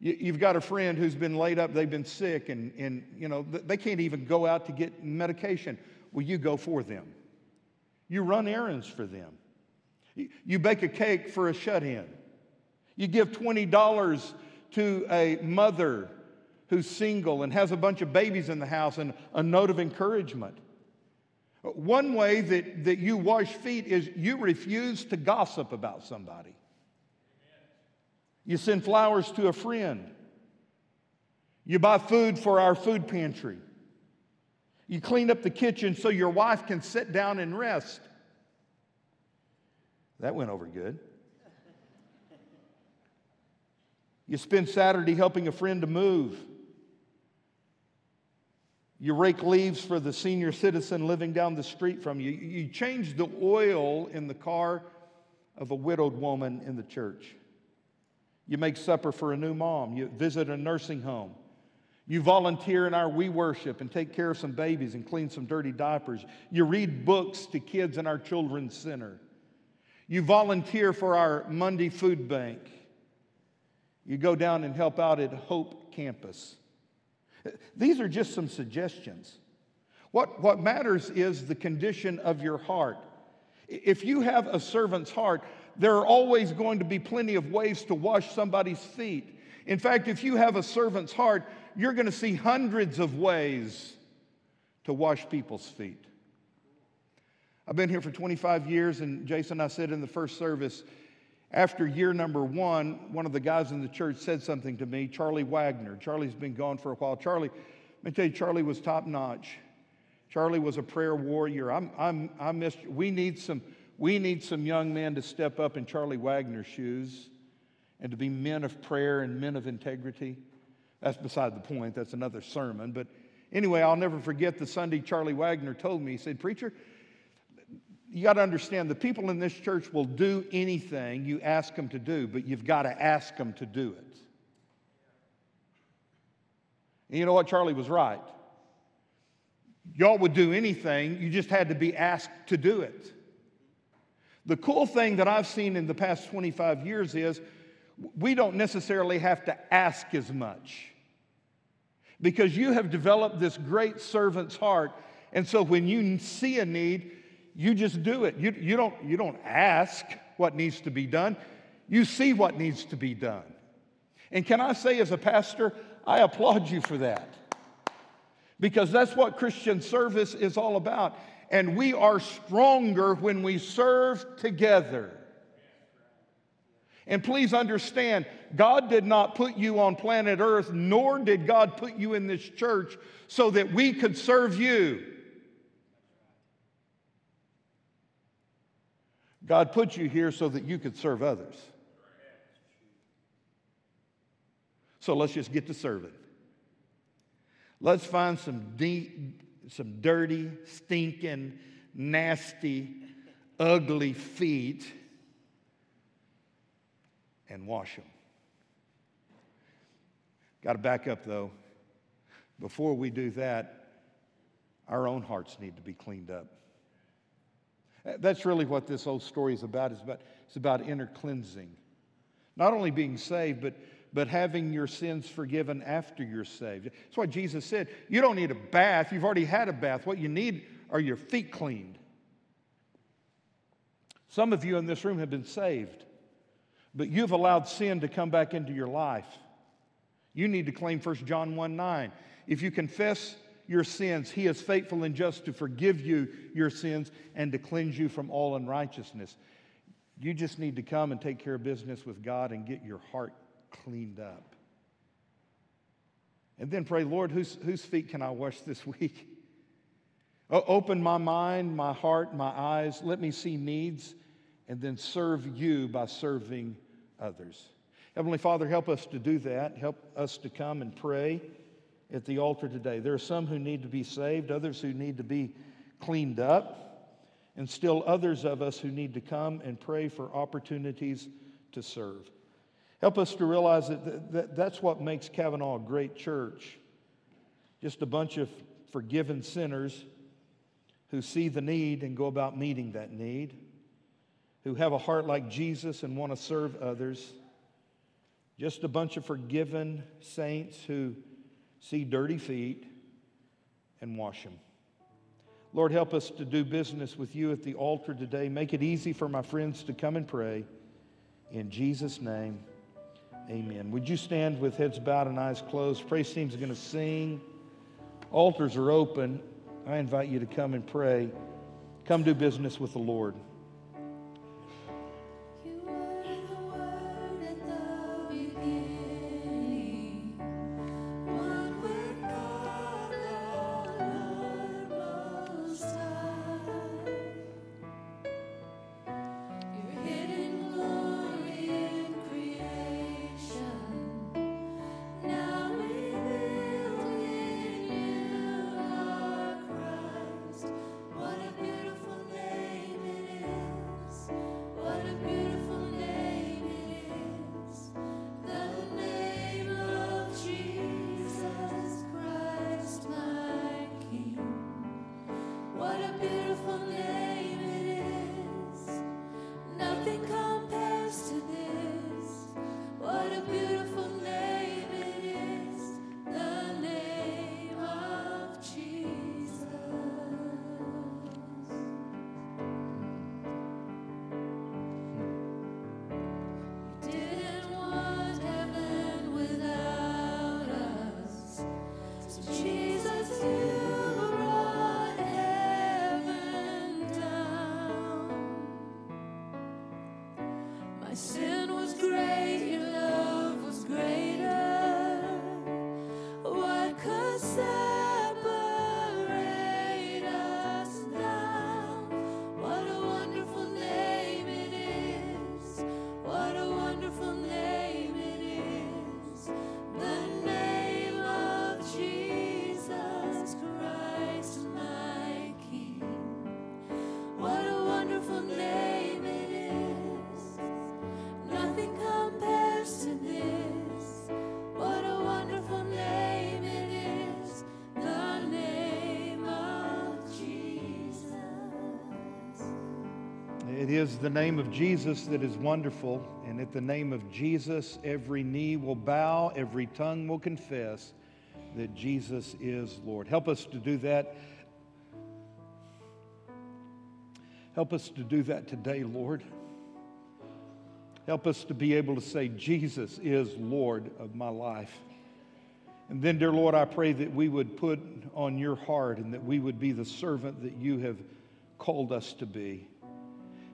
You've got a friend who's been laid up, they've been sick, and, and you know, they can't even go out to get medication. Well, you go for them. You run errands for them. You bake a cake for a shut in. You give $20 to a mother who's single and has a bunch of babies in the house and a note of encouragement. One way that, that you wash feet is you refuse to gossip about somebody. You send flowers to a friend. You buy food for our food pantry. You clean up the kitchen so your wife can sit down and rest. That went over good. You spend Saturday helping a friend to move. You rake leaves for the senior citizen living down the street from you. You change the oil in the car of a widowed woman in the church. You make supper for a new mom. You visit a nursing home. You volunteer in our We Worship and take care of some babies and clean some dirty diapers. You read books to kids in our children's center. You volunteer for our Monday food bank. You go down and help out at Hope Campus. These are just some suggestions. What, what matters is the condition of your heart. If you have a servant's heart, there are always going to be plenty of ways to wash somebody's feet. In fact, if you have a servant's heart, you're going to see hundreds of ways to wash people's feet. I've been here for 25 years, and Jason, I said in the first service, after year number one, one of the guys in the church said something to me, Charlie Wagner. Charlie's been gone for a while. Charlie, let me tell you, Charlie was top notch. Charlie was a prayer warrior. I'm, I'm, I missed, we need some, we need some young men to step up in Charlie Wagner's shoes and to be men of prayer and men of integrity. That's beside the point. That's another sermon. But anyway, I'll never forget the Sunday Charlie Wagner told me, he said, Preacher, you got to understand the people in this church will do anything you ask them to do, but you've got to ask them to do it. And you know what? Charlie was right. Y'all would do anything, you just had to be asked to do it. The cool thing that I've seen in the past 25 years is we don't necessarily have to ask as much because you have developed this great servant's heart. And so when you see a need, you just do it. You, you, don't, you don't ask what needs to be done, you see what needs to be done. And can I say, as a pastor, I applaud you for that. Because that's what Christian service is all about. And we are stronger when we serve together. And please understand, God did not put you on planet Earth, nor did God put you in this church so that we could serve you. God put you here so that you could serve others. So let's just get to serving. Let's find some deep, some dirty, stinking, nasty, ugly feet and wash them. Got to back up though. Before we do that, our own hearts need to be cleaned up. Uh, that's really what this whole story is about. It's about, it's about inner cleansing. Not only being saved, but, but having your sins forgiven after you're saved. That's why Jesus said, You don't need a bath. You've already had a bath. What you need are your feet cleaned. Some of you in this room have been saved, but you've allowed sin to come back into your life. You need to claim 1 John 1 9. If you confess your sins. He is faithful and just to forgive you your sins and to cleanse you from all unrighteousness. You just need to come and take care of business with God and get your heart cleaned up. And then pray, Lord, whose, whose feet can I wash this week? open my mind, my heart, my eyes. Let me see needs and then serve you by serving others. Heavenly Father, help us to do that. Help us to come and pray at the altar today. There are some who need to be saved, others who need to be cleaned up, and still others of us who need to come and pray for opportunities to serve. Help us to realize that, that that's what makes Cavanaugh a great church. Just a bunch of forgiven sinners who see the need and go about meeting that need, who have a heart like Jesus and want to serve others just a bunch of forgiven saints who see dirty feet and wash them. Lord, help us to do business with you at the altar today. Make it easy for my friends to come and pray. In Jesus' name, amen. Would you stand with heads bowed and eyes closed? Praise team's going to sing. Altars are open. I invite you to come and pray. Come do business with the Lord. Is the name of Jesus that is wonderful. And at the name of Jesus, every knee will bow, every tongue will confess that Jesus is Lord. Help us to do that. Help us to do that today, Lord. Help us to be able to say, Jesus is Lord of my life. And then, dear Lord, I pray that we would put on your heart and that we would be the servant that you have called us to be.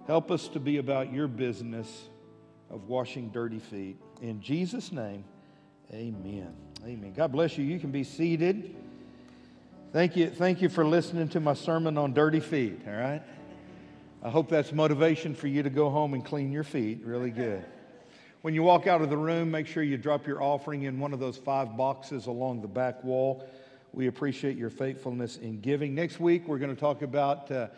Help us to be about your business of washing dirty feet. In Jesus' name, amen. Amen. God bless you. You can be seated. Thank you, thank you for listening to my sermon on dirty feet, all right? I hope that's motivation for you to go home and clean your feet. Really good. When you walk out of the room, make sure you drop your offering in one of those five boxes along the back wall. We appreciate your faithfulness in giving. Next week, we're going to talk about. Uh,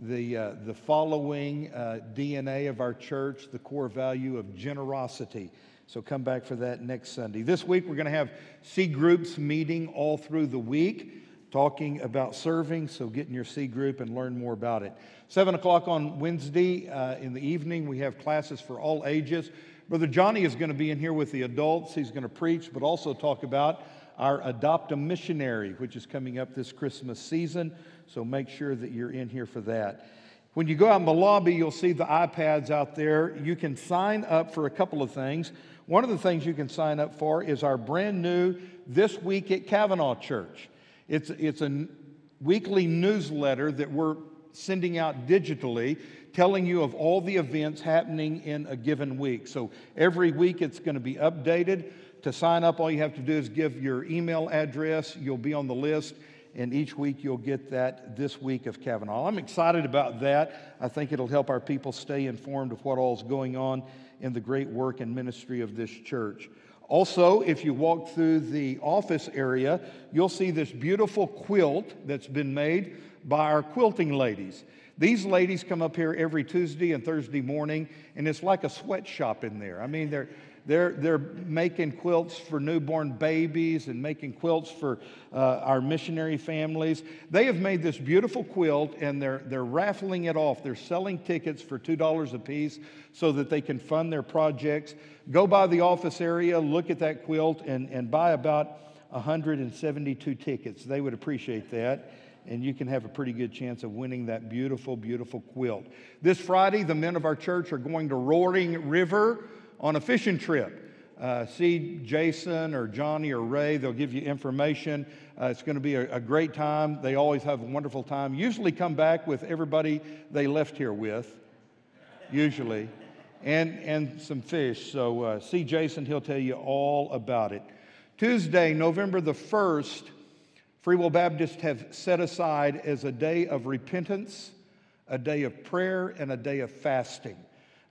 the, uh, the following uh, DNA of our church, the core value of generosity. So come back for that next Sunday. This week, we're going to have C groups meeting all through the week, talking about serving. So get in your C group and learn more about it. Seven o'clock on Wednesday uh, in the evening, we have classes for all ages. Brother Johnny is going to be in here with the adults. He's going to preach, but also talk about our Adopt a Missionary, which is coming up this Christmas season. So make sure that you're in here for that. When you go out in the lobby, you'll see the iPads out there. You can sign up for a couple of things. One of the things you can sign up for is our brand new This Week at Cavanaugh Church. It's, it's a weekly newsletter that we're sending out digitally, telling you of all the events happening in a given week. So every week it's going to be updated. To sign up, all you have to do is give your email address. You'll be on the list, and each week you'll get that this week of Cavanaugh. I'm excited about that. I think it'll help our people stay informed of what all's going on in the great work and ministry of this church. Also, if you walk through the office area, you'll see this beautiful quilt that's been made by our quilting ladies. These ladies come up here every Tuesday and Thursday morning, and it's like a sweatshop in there. I mean, they're they're, they're making quilts for newborn babies and making quilts for uh, our missionary families. They have made this beautiful quilt and they're, they're raffling it off. They're selling tickets for $2 a piece so that they can fund their projects. Go by the office area, look at that quilt, and, and buy about 172 tickets. They would appreciate that and you can have a pretty good chance of winning that beautiful, beautiful quilt. This Friday, the men of our church are going to Roaring River on a fishing trip. Uh, see Jason or Johnny or Ray, they'll give you information. Uh, it's going to be a, a, great time. They always have a wonderful time. Usually come back with everybody they left here with, usually, and, and some fish. So uh, see Jason, he'll tell you all about it. Tuesday, November the 1st, Free Will Baptists have set aside as a day of repentance, a day of prayer, and a day of fasting.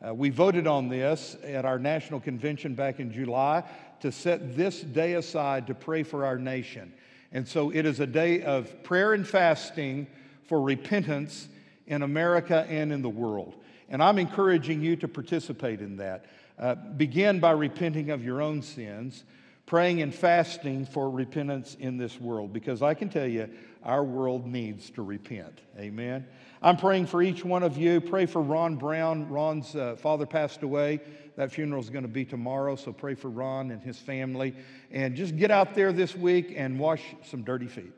Uh, we voted on this at our national convention back in July to set this day aside to pray for our nation. And so it is a day of prayer and fasting for repentance in America and in the world. And I'm encouraging you to participate in that. Uh, begin by repenting of your own sins, praying and fasting for repentance in this world, because I can tell you, our world needs to repent. Amen. I'm praying for each one of you. Pray for Ron Brown. Ron's uh, father passed away. That funeral is going to be tomorrow, so pray for Ron and his family. And just get out there this week and wash some dirty feet.